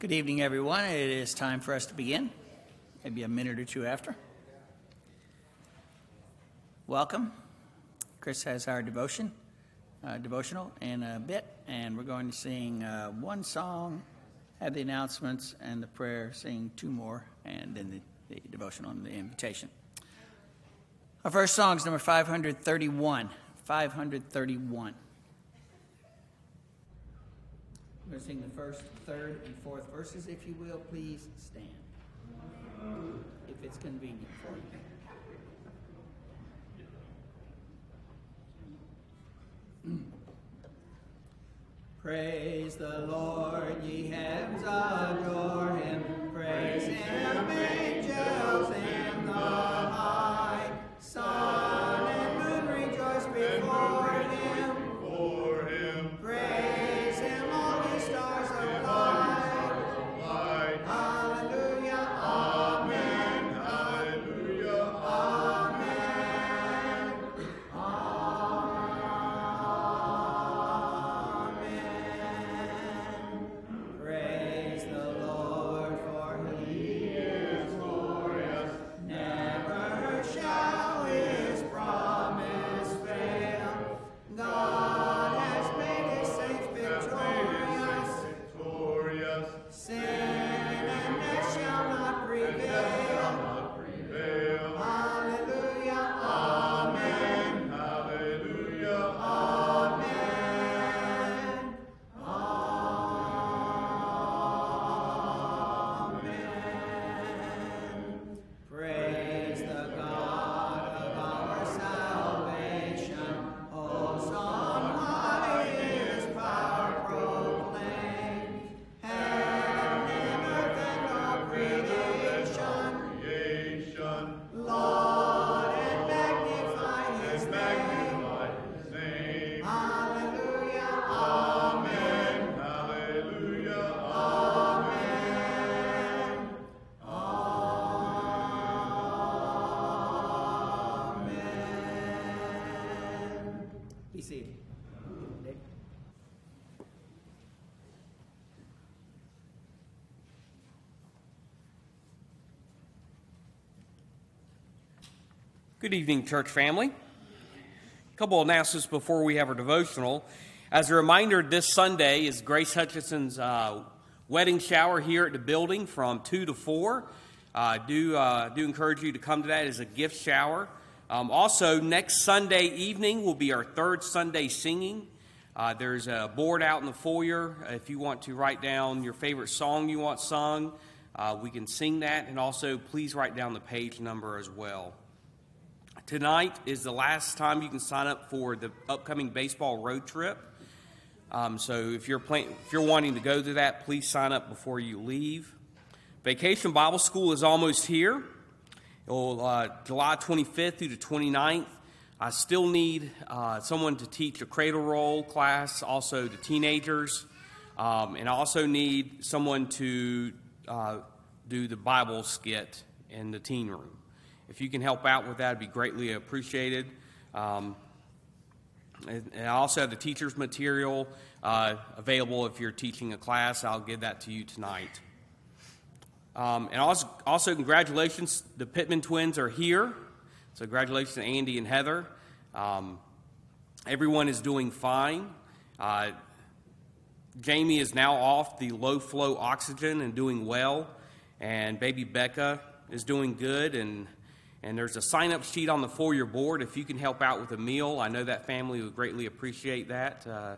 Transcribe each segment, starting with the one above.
Good evening, everyone. It is time for us to begin, maybe a minute or two after. Welcome. Chris has our devotion, uh, devotional in a bit, and we're going to sing uh, one song, have the announcements and the prayer, sing two more, and then the, the devotional and the invitation. Our first song is number 531. 531. We're going to sing the first, third, and fourth verses. If you will, please stand. If it's convenient for you. Praise the Lord, ye heavens, adore him. Praise him, angels in the Good evening, church family. A couple of announcements before we have our devotional. As a reminder, this Sunday is Grace Hutchinson's uh, wedding shower here at the building from 2 to 4. Uh, do, uh, do encourage you to come to that as a gift shower. Um, also, next Sunday evening will be our third Sunday singing. Uh, there's a board out in the foyer. If you want to write down your favorite song you want sung, uh, we can sing that. And also, please write down the page number as well. Tonight is the last time you can sign up for the upcoming baseball road trip. Um, so if you're plan- if you're wanting to go to that, please sign up before you leave. Vacation Bible School is almost here. It'll, uh, July 25th through the 29th. I still need uh, someone to teach a cradle roll class, also to teenagers, um, and I also need someone to uh, do the Bible skit in the teen room. If you can help out with that, it'd be greatly appreciated. Um, and, I also have the teacher's material uh, available if you're teaching a class. I'll give that to you tonight. Um, and also, also, congratulations, the Pittman twins are here. So, congratulations to Andy and Heather. Um, everyone is doing fine. Uh, Jamie is now off the low flow oxygen and doing well. And baby Becca is doing good. And, and there's a sign up sheet on the foyer board if you can help out with a meal. I know that family would greatly appreciate that. Uh,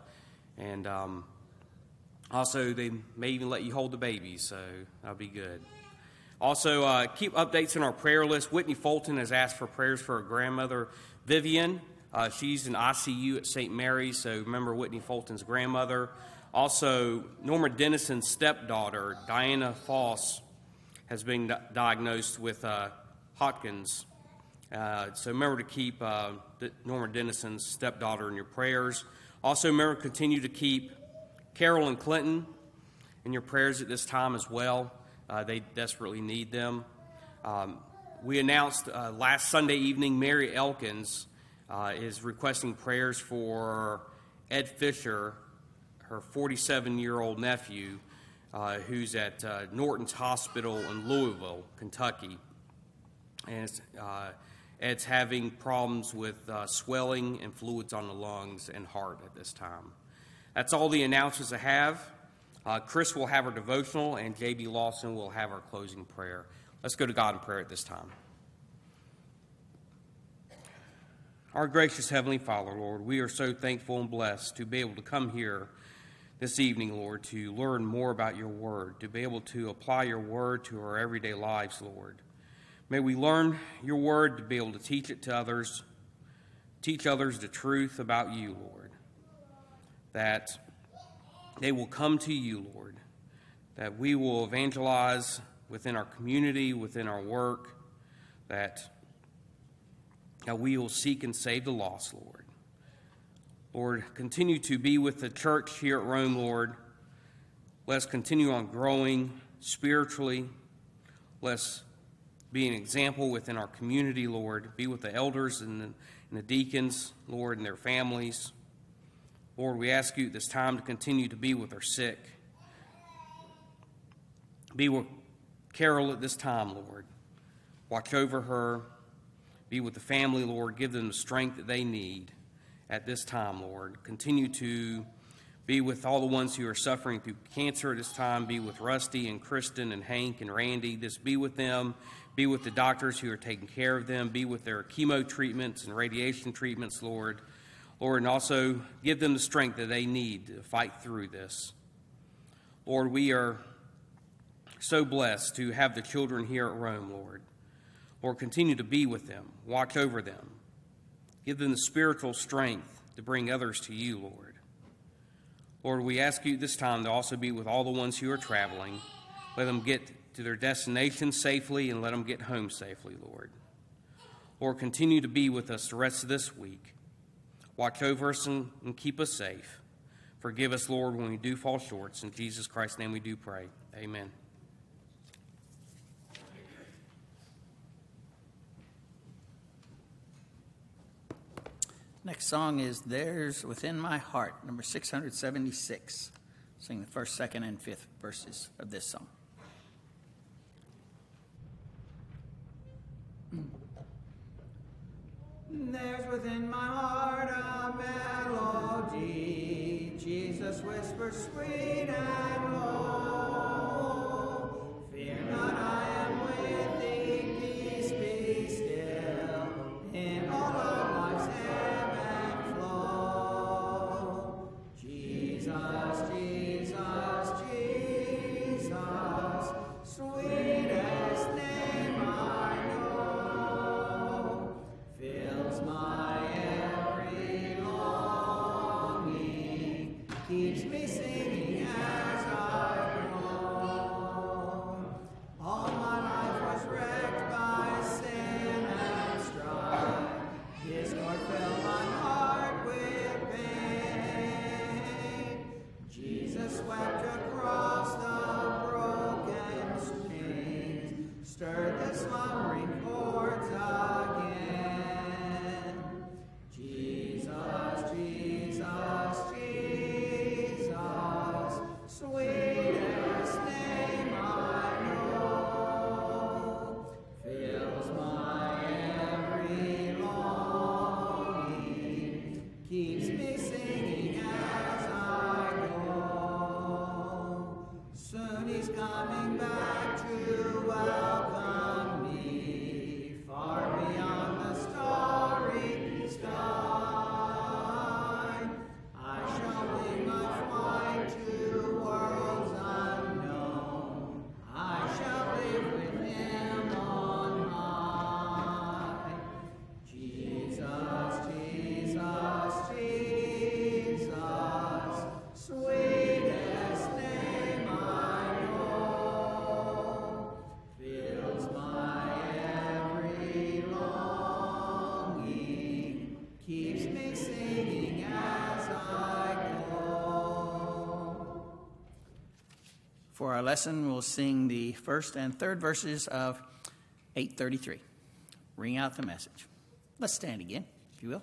and um, also, they may even let you hold the baby, so that'll be good. Also, uh, keep updates in our prayer list. Whitney Fulton has asked for prayers for her grandmother, Vivian. Uh, she's in ICU at St. Mary's, so remember Whitney Fulton's grandmother. Also, Norma Dennison's stepdaughter, Diana Foss, has been di- diagnosed with uh, Hodgkin's. Uh, so remember to keep uh, Norma Dennison's stepdaughter in your prayers. Also, remember to continue to keep Carol and Clinton in your prayers at this time as well. Uh, they desperately need them. Um, we announced uh, last Sunday evening Mary Elkins uh, is requesting prayers for Ed Fisher, her 47 year old nephew. uh, who's at Norton's Hospital in Louisville, Kentucky. And it's, uh, Ed's having problems with uh, swelling and fluids on the lungs and heart at this time. That's all the announcements I have. Uh, Chris will have our devotional, and J.B. Lawson will have our closing prayer. Let's go to God in prayer at this time. Our gracious Heavenly Father, Lord, we are so thankful and blessed to be able to come here this evening, Lord, to learn more about your word, to be able to apply your word to our everyday lives, Lord. May we learn your word to be able to teach it to others, teach others the truth about you, Lord, that they will come to you, Lord, that we will evangelize within our community, within our work, that that we will seek and save the lost, Lord. Lord, continue to be with the church here at Rome, Lord. Let's continue on growing spiritually. Let's be an example within our community, Lord. Be with the elders and the, and the deacons, Lord, and their families. Lord, we ask you this time to continue to be with our sick. Be with Carol at this time, Lord. Watch over her. Be with the family, Lord. Give them the strength that they need at this time, Lord. Continue to be with all the ones who are suffering through cancer at this time. Be with Rusty and Kristen and Hank and Randy. Just be with them. Be with the doctors who are taking care of them. Be with their chemo treatments and radiation treatments, Lord. Lord, and also give them the strength that they need to fight through this. Lord, we are so blessed to have the children here at Rome, Lord. Lord, continue to be with them, watch over them, give them the spiritual strength to bring others to you, Lord. Lord, we ask you this time to also be with all the ones who are traveling. Let them get to their destination safely and let them get home safely, Lord. Lord, continue to be with us the rest of this week. Watch over us and, and keep us safe. Forgive us, Lord, when we do fall short. In Jesus Christ's name we do pray. Amen. Next song is There's Within My Heart, number 676. Sing the first, second, and fifth verses of this song. There's within my heart a melody, Jesus whispers sweet and low. Keeps me our lesson, we'll sing the first and third verses of 833. Ring out the message. Let's stand again, if you will.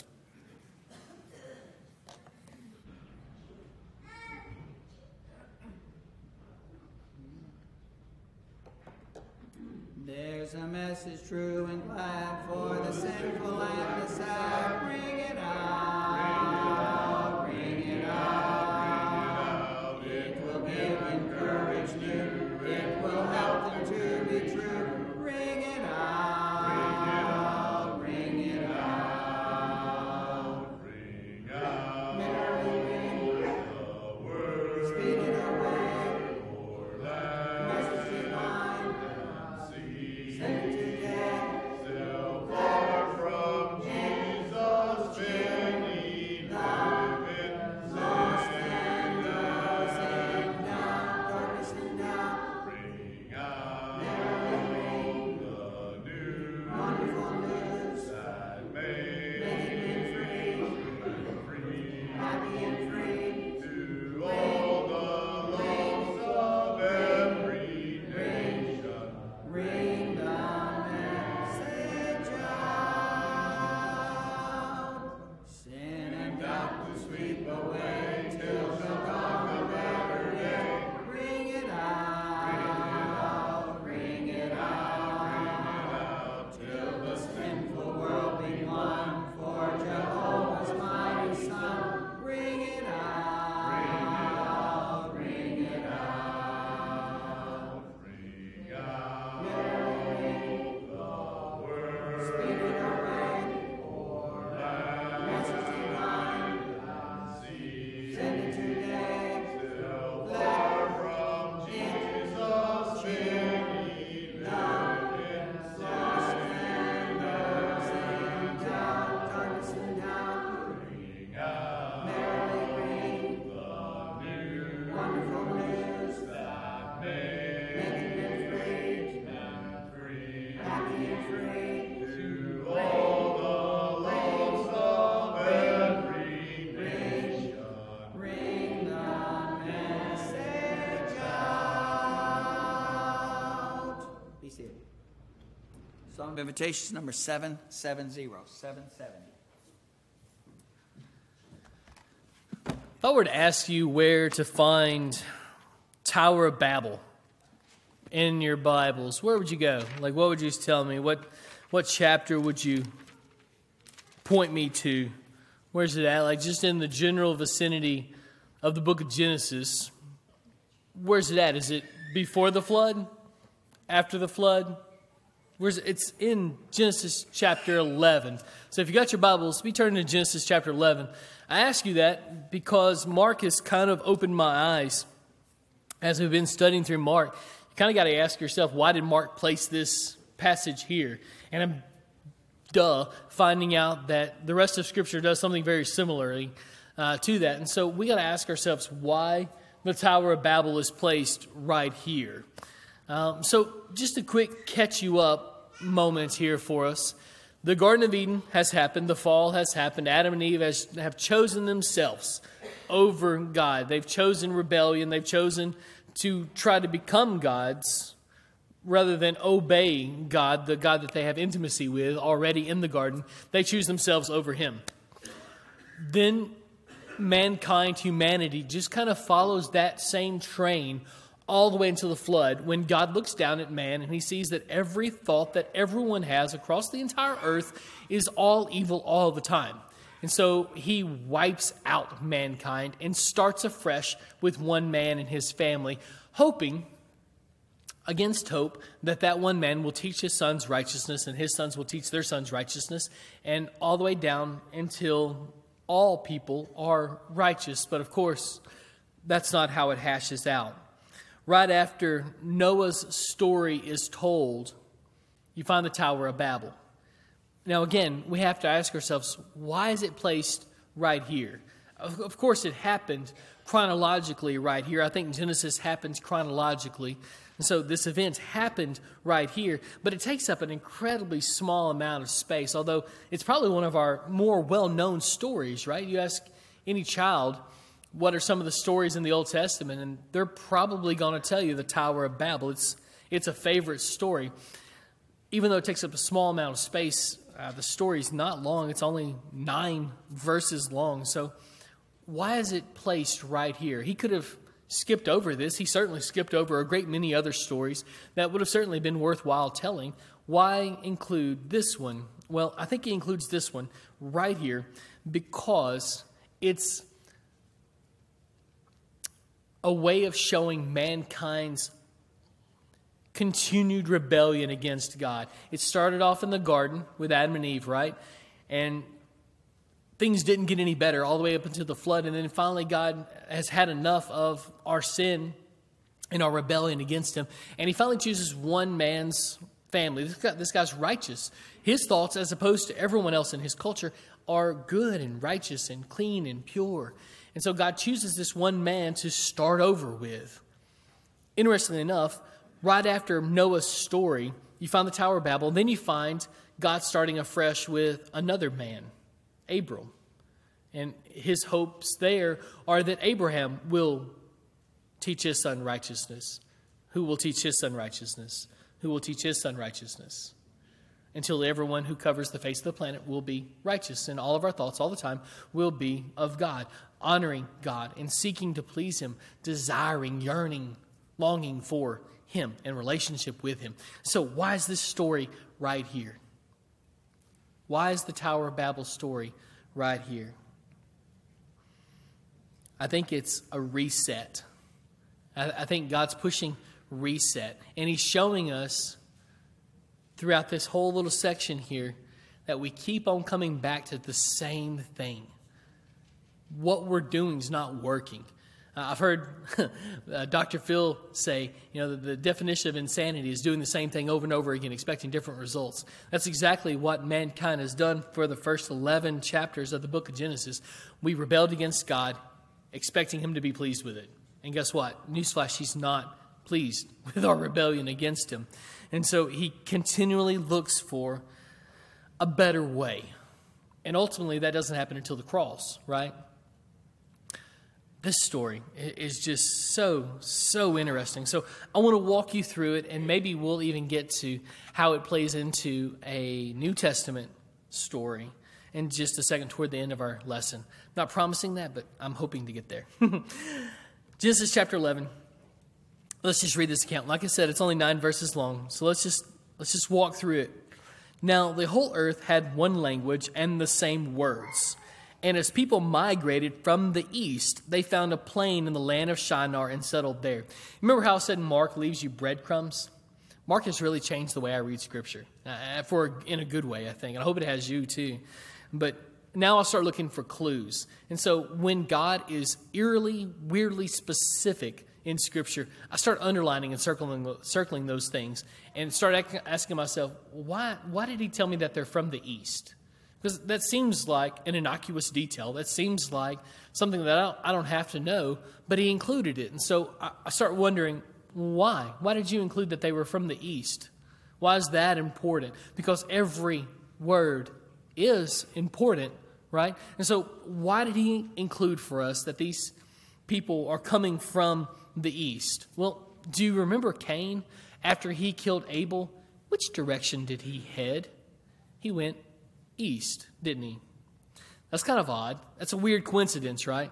Of Invitations number 770. 770. If I were to ask you where to find Tower of Babel in your Bibles, where would you go? Like, what would you tell me? What, what chapter would you point me to? Where's it at? Like, just in the general vicinity of the book of Genesis. Where's it at? Is it before the flood? After the flood? It's in Genesis chapter 11. So if you got your Bibles, be turning to Genesis chapter 11. I ask you that because Mark has kind of opened my eyes as we've been studying through Mark. You kind of got to ask yourself, why did Mark place this passage here? And I'm, duh, finding out that the rest of Scripture does something very similarly uh, to that. And so we got to ask ourselves why the Tower of Babel is placed right here. Um, so, just a quick catch you up moment here for us. The Garden of Eden has happened, the fall has happened. Adam and Eve has, have chosen themselves over God. They've chosen rebellion, they've chosen to try to become gods rather than obey God, the God that they have intimacy with already in the garden. They choose themselves over Him. Then mankind, humanity, just kind of follows that same train all the way into the flood when God looks down at man and he sees that every thought that everyone has across the entire earth is all evil all the time. And so he wipes out mankind and starts afresh with one man and his family, hoping against hope that that one man will teach his sons righteousness and his sons will teach their sons righteousness and all the way down until all people are righteous but of course that's not how it hashes out right after noah's story is told you find the tower of babel. Now again we have to ask ourselves why is it placed right here? Of, course it happened chronologically right here. I think genesis happens chronologically. And so this event happened right here, but it takes up an incredibly small amount of space, although it's probably one of our more well known stories, right? You ask any child, what are some of the stories in the Old Testament, and they're probably going to tell you the Tower of Babel. It's, it's a favorite story. Even though it takes up a small amount of space, uh, the story's not long. It's only nine verses long. So why is it placed right here? He could have skipped over this. He certainly skipped over a great many other stories that would have certainly been worthwhile telling. Why include this one? Well, I think he includes this one right here because it's a way of showing mankind's continued rebellion against God. It started off in the garden with Adam and Eve, right? And things didn't get any better all the way up until the flood. And then finally, God has had enough of our sin and our rebellion against Him. And He finally chooses one man's family. This, guy, this guy's righteous. His thoughts, as opposed to everyone else in his culture, are good and righteous and clean and pure. And so God chooses this one man to start over with. Interestingly enough, right after Noah's story, you find the Tower of Babel, and then you find God starting afresh with another man, Abram. And his hopes there are that Abraham will teach his son righteousness. Who will teach his son righteousness? Who will teach his son righteousness? Until everyone who covers the face of the planet will be righteous, and all of our thoughts all the time will be of God, honoring God and seeking to please Him, desiring, yearning, longing for Him and relationship with Him. So, why is this story right here? Why is the Tower of Babel story right here? I think it's a reset. I, think God's pushing reset. And He's showing us throughout this whole little section here that we keep on coming back to the same thing. What we're doing is not working. Uh, I've heard uh, Dr. Phil say, you know, the, the definition of insanity is doing the same thing over and over again, expecting different results. That's exactly what mankind has done for the first 11 chapters of the book of Genesis. We rebelled against God, expecting Him to be pleased with it. And guess what? Newsflash, He's not pleased with our rebellion against him. And so he continually looks for a better way. And ultimately, that doesn't happen until the cross, right? This story is just so, so interesting. So, I want to walk you through it, and maybe we'll even get to how it plays into a New Testament story in just a second toward the end of our lesson. Not promising that, but I'm hoping to get there. Genesis chapter 11. Let's just read this account. Like I said, it's only nine verses long, so let's just let's just walk through it. Now, the whole earth had one language and the same words. And as people migrated from the east, they found a plain in the land of Shinar and settled there. Remember how I said Mark leaves you breadcrumbs? Mark has really changed the way I read Scripture, uh, for in a good way, I think. And I hope it has you too. But now I'll start looking for clues. And so when God is eerily, weirdly specific in Scripture, I start underlining and circling, circling those things and start asking myself, why, why did he tell me that they're from the East? Because that seems like an innocuous detail. That seems like something that I don't, I don't have to know, but he included it. And so I, I start wondering, why? Why did you include that they were from the East? Why is that important? Because every word is important, right? And so, why did he include for us that these people are coming from the east. Well, do you remember Cain after he killed Abel? Which direction did he head? He went east, didn't he? That's kind of odd. That's a weird coincidence, right?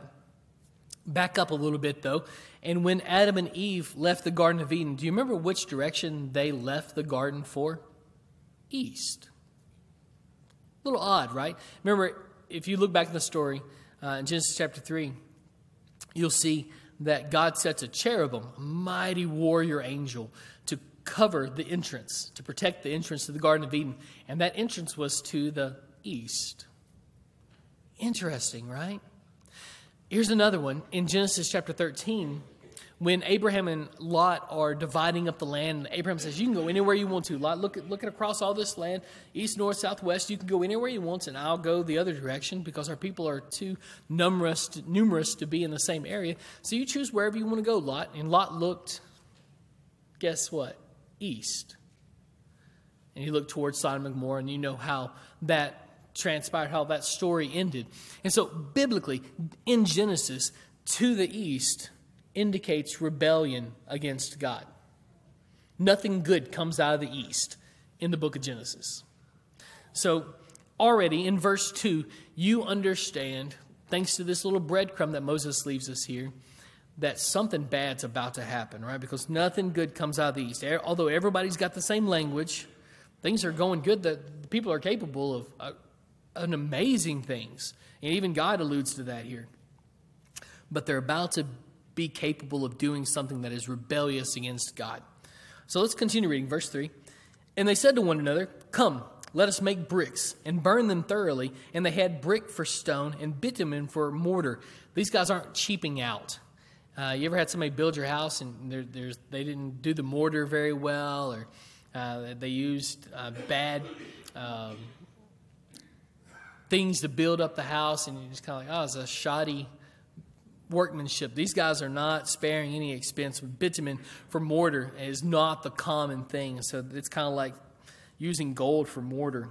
Back up a little bit, though. And when Adam and Eve left the Garden of Eden, do you remember which direction they left the garden for? East. A little odd, right? Remember, if you look back in the story uh, in Genesis chapter 3, you'll see that God sets a cherubim, a mighty warrior angel, to cover the entrance, to protect the entrance to the Garden of Eden. And that entrance was to the east. Interesting, right? Here's another one. In Genesis chapter 13, when Abraham and Lot are dividing up the land, Abraham says, You can go anywhere you want to. Lot, look at, look at across all this land, east, north, south, west. You can go anywhere you want, and I'll go the other direction because our people are too numerous to, numerous to be in the same area. So you choose wherever you want to go, Lot. And Lot looked, guess what? East. And he looked towards Sodom and Gomorrah, and you know how that transpired, how that story ended. And so, biblically, in Genesis, to the east, indicates rebellion against God. Nothing good comes out of the east in the book of Genesis. So, already in verse 2, you understand, thanks to this little breadcrumb that Moses leaves us here, that something bad's about to happen, right? Because nothing good comes out of the east. Although everybody's got the same language, things are going good, that people are capable of uh, an amazing things. And even God alludes to that here. But they're about to be capable of doing something that is rebellious against God. So let's continue reading verse 3. And they said to one another, Come, let us make bricks and burn them thoroughly. And they had brick for stone and bitumen for mortar. These guys aren't cheaping out. Uh, you ever had somebody build your house and they didn't do the mortar very well, or uh, they used uh, bad um, things to build up the house, and you're just kind of like, oh, it's a shoddy workmanship. These guys are not sparing any expense. With bitumen for mortar is not the common thing, so it's kind of like using gold for mortar.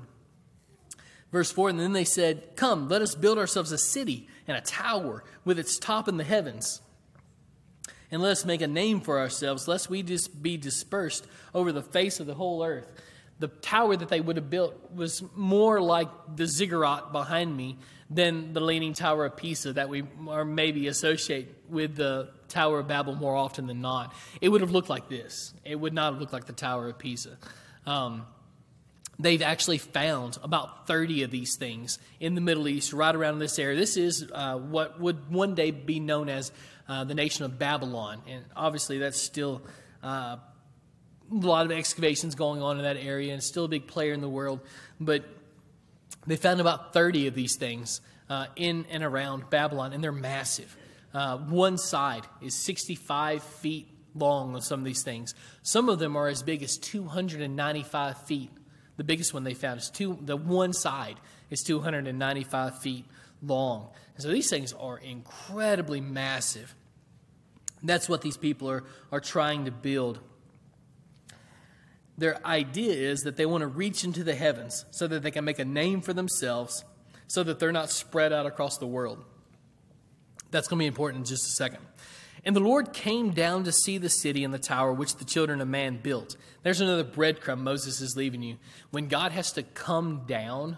Verse 4 And then they said, Come, let us build ourselves a city and a tower with its top in the heavens. And let us make a name for ourselves, lest we just be dispersed over the face of the whole earth. The tower that they would have built was more like the ziggurat behind me than the Leaning Tower of Pisa that we are maybe associate with the Tower of Babel more often than not. It would have looked like this. It would not have looked like the Tower of Pisa. Um, they've actually found about 30 of these things in the Middle East, right around this area. This is uh, what would one day be known as uh, the nation of Babylon. And obviously, that's still uh, a lot of excavations going on in that area and still a big player in the world. But they found about 30 of these things uh, in and around Babylon, and they're massive. Uh, one side is 65 feet long on some of these things. Some of them are as big as 295 feet. The biggest one they found is two, the one side is 295 feet long. And so these things are incredibly massive. That's what these people are, are trying to build. Their idea is that they want to reach into the heavens so that they can make a name for themselves so that they're not spread out across the world. That's going to be important in just a second. And the Lord came down to see the city and the tower which the children of man built. There's another breadcrumb Moses is leaving you. When God has to come down,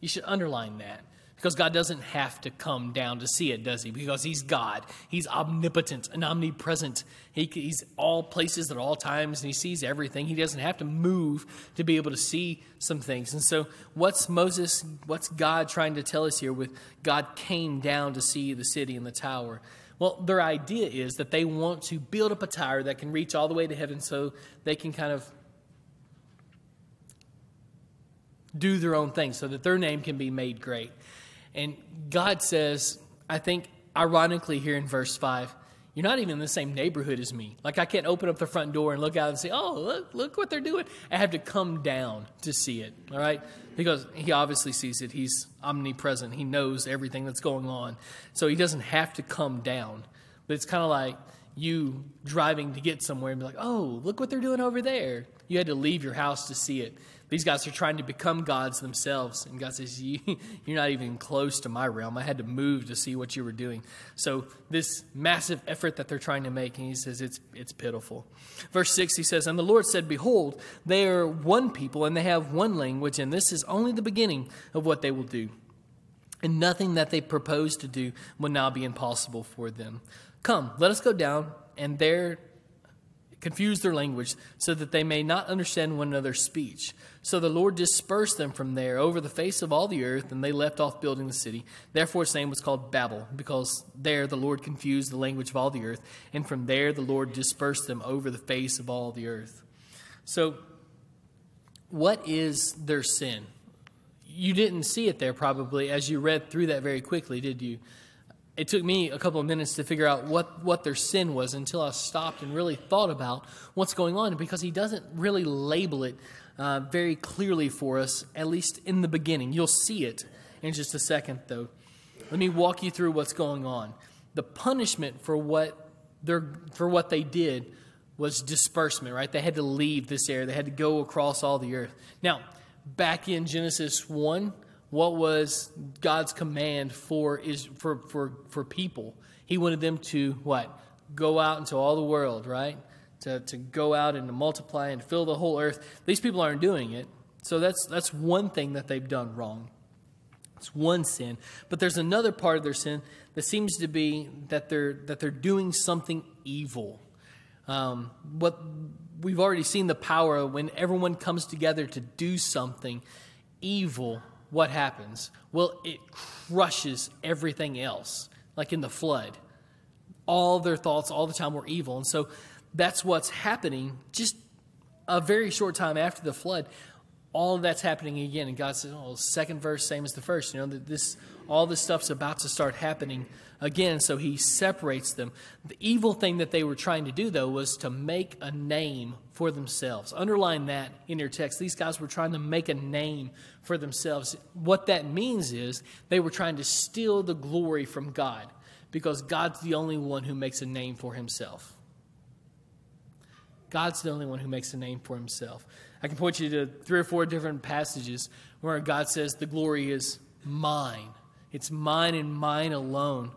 you should underline that. Because God doesn't have to come down to see it, does He? Because He's God. He's omnipotent and omnipresent. He, he's all places at all times, and He sees everything. He doesn't have to move to be able to see some things. And so, what's Moses, what's God trying to tell us here with God came down to see the city and the tower? Well, their idea is that they want to build up a tower that can reach all the way to heaven so they can kind of do their own thing so that their name can be made great. And God says, I think ironically here in verse 5, you're not even in the same neighborhood as me. Like I can't open up the front door and look out and say, "Oh, look, look what they're doing." I have to come down to see it. All right? Because he obviously sees it. He's omnipresent. He knows everything that's going on. So he doesn't have to come down. But it's kind of like you driving to get somewhere and be like, "Oh, look what they're doing over there." You had to leave your house to see it. These guys are trying to become gods themselves. And God says, you, You're not even close to my realm. I had to move to see what you were doing. So, this massive effort that they're trying to make, and he says, It's, it's pitiful. Verse 6, he says, And the Lord said, Behold, they are one people, and they have one language, and this is only the beginning of what they will do. And nothing that they propose to do will now be impossible for them. Come, let us go down, and there confuse their language, so that they may not understand one another's speech. So the Lord dispersed them from there over the face of all the earth, and they left off building the city. Therefore, its name was called Babel, because there the Lord confused the language of all the earth, and from there the Lord dispersed them over the face of all the earth. So, what is their sin? You didn't see it there probably as you read through that very quickly, did you? It took me a couple of minutes to figure out what, what their sin was until I stopped and really thought about what's going on because he doesn't really label it uh, very clearly for us, at least in the beginning. You'll see it in just a second, though. Let me walk you through what's going on. The punishment for what, they're, for what they did was disbursement, right? They had to leave this area, they had to go across all the earth. Now, back in Genesis 1, what was God's command for is for, for, for people. He wanted them to what? Go out into all the world, right? To, to go out and to multiply and fill the whole earth. These people aren't doing it. So that's that's one thing that they've done wrong. It's one sin. But there's another part of their sin that seems to be that they're that they're doing something evil. Um, what we've already seen the power when everyone comes together to do something evil, what happens? Well, it crushes everything else, like in the flood. All their thoughts all the time were evil. And so that's what's happening just a very short time after the flood. All of that's happening again. And God says, oh, second verse, same as the first. You know, that this all this stuff's about to start happening again. So he separates them. The evil thing that they were trying to do, though, was to make a name for themselves. Underline that in your text. These guys were trying to make a name for themselves. What that means is they were trying to steal the glory from God because God's the only one who makes a name for himself. God's the only one who makes a name for himself. I can point you to three or four different passages where God says, The glory is mine. It's mine and mine alone.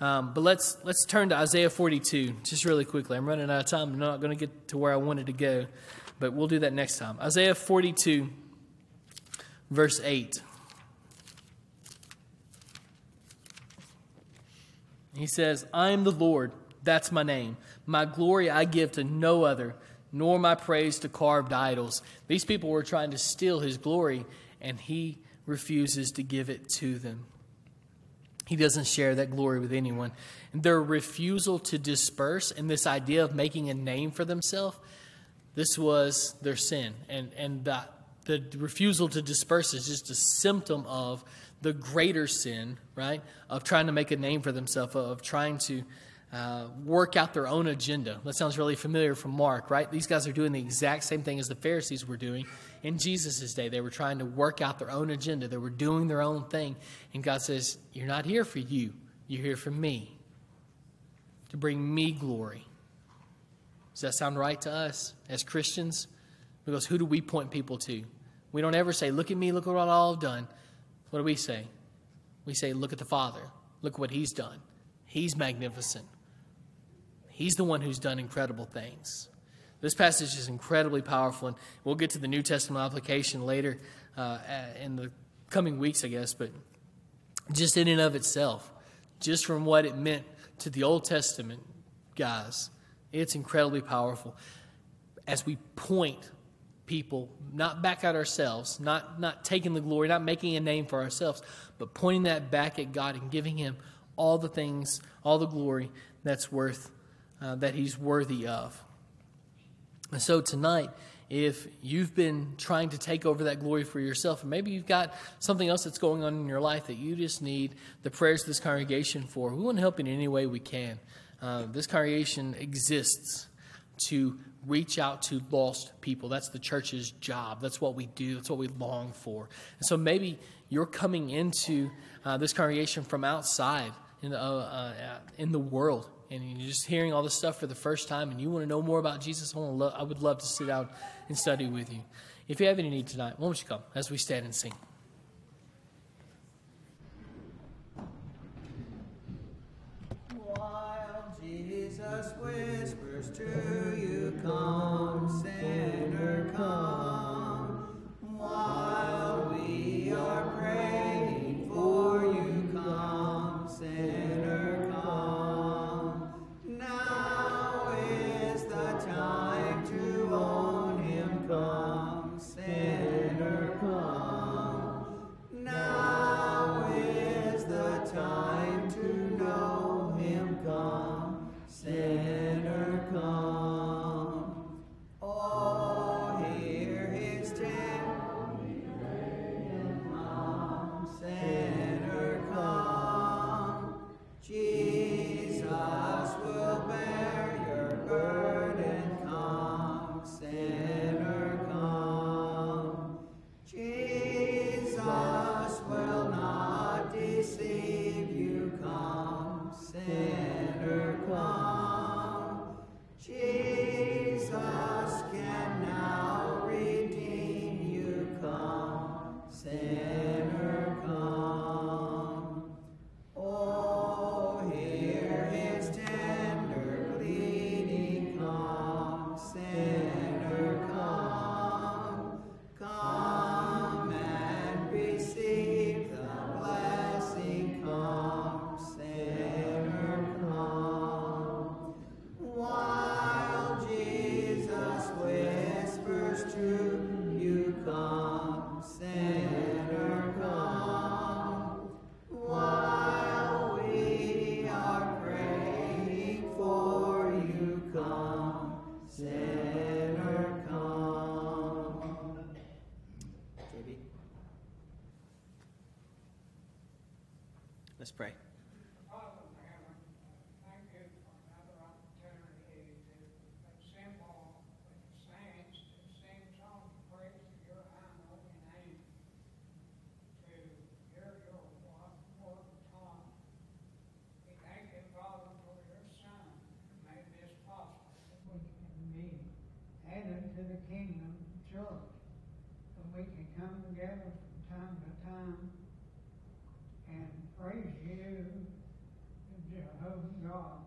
Um, but let's, let's turn to Isaiah 42 just really quickly. I'm running out of time. I'm not going to get to where I wanted to go, but we'll do that next time. Isaiah 42, verse 8. He says, I am the Lord, that's my name. My glory I give to no other, nor my praise to carved idols. These people were trying to steal his glory, and he refuses to give it to them. He doesn't share that glory with anyone. And their refusal to disperse and this idea of making a name for themselves, this was their sin. And, and the, the refusal to disperse is just a symptom of the greater sin, right? Of trying to make a name for themselves, of trying to uh, work out their own agenda. That sounds really familiar from Mark, right? These guys are doing the exact same thing as the Pharisees were doing in Jesus' day. They were trying to work out their own agenda, they were doing their own thing. And God says, You're not here for you, you're here for me, to bring me glory. Does that sound right to us as Christians? Because who do we point people to? We don't ever say, Look at me, look at what I've done. What do we say? We say, Look at the Father. Look what He's done. He's magnificent. He's the one who's done incredible things. This passage is incredibly powerful, and we'll get to the New Testament application later uh, in the coming weeks, I guess. But just in and of itself, just from what it meant to the Old Testament guys, it's incredibly powerful. As we point people not back at ourselves, not, not taking the glory, not making a name for ourselves, but pointing that back at God and giving Him all the things, all the glory that's worth, uh, that He's worthy of. And so tonight, if you've been trying to take over that glory for yourself, and maybe you've got something else that's going on in your life that you just need the prayers of this congregation for, we want to help in any way we can. Uh, this congregation exists to reach out to lost people. That's the church's job. That's what we do. That's what we long for. And so maybe you're coming into uh, this congregation from outside in, uh, uh, in the world, and you're just hearing all this stuff for the first time, and you want to know more about Jesus. I, lo- I would love to sit down and study with you. If you have any need tonight, why don't you come as we stand and sing? Added to the kingdom church, that we can come together from time to time and praise you, Jehovah God.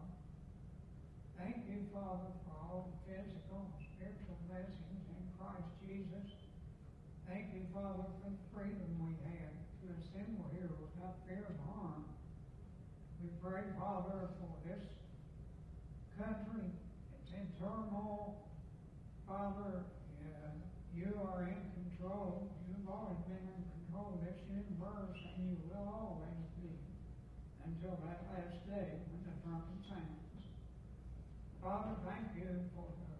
Thank you, Father, for all the physical and spiritual blessings in Christ Jesus. Thank you, Father, for the freedom we have to assemble here without fear of harm. We pray, Father, for this country. It's in turmoil. Father, uh, you are in control. You've always been in control of this universe, and you will always be until that last day when the trumpet sounds. Father, thank you for the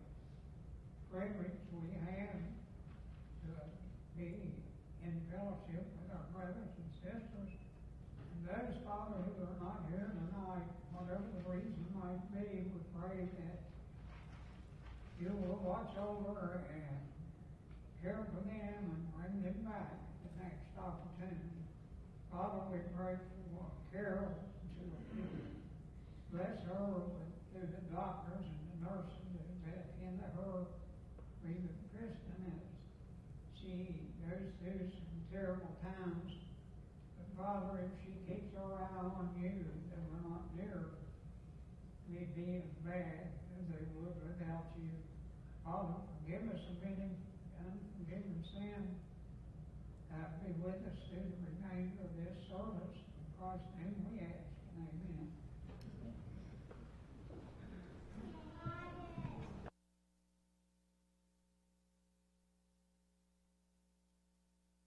privilege we have to be in fellowship with our brothers those, Father, who are not here tonight, whatever the reason might be, we pray that you will watch over and care for them and bring them back the next opportunity. Father, we pray for Carol to bless her through the doctors and the nurses that have in her, even Kristen as she goes through some terrible times. But Father, if keeps her eye on you, then we're not near me being as bad as they would without you. Father, forgive us of any unforgiven sin. Uh, be with us through the remainder of this service. In Christ's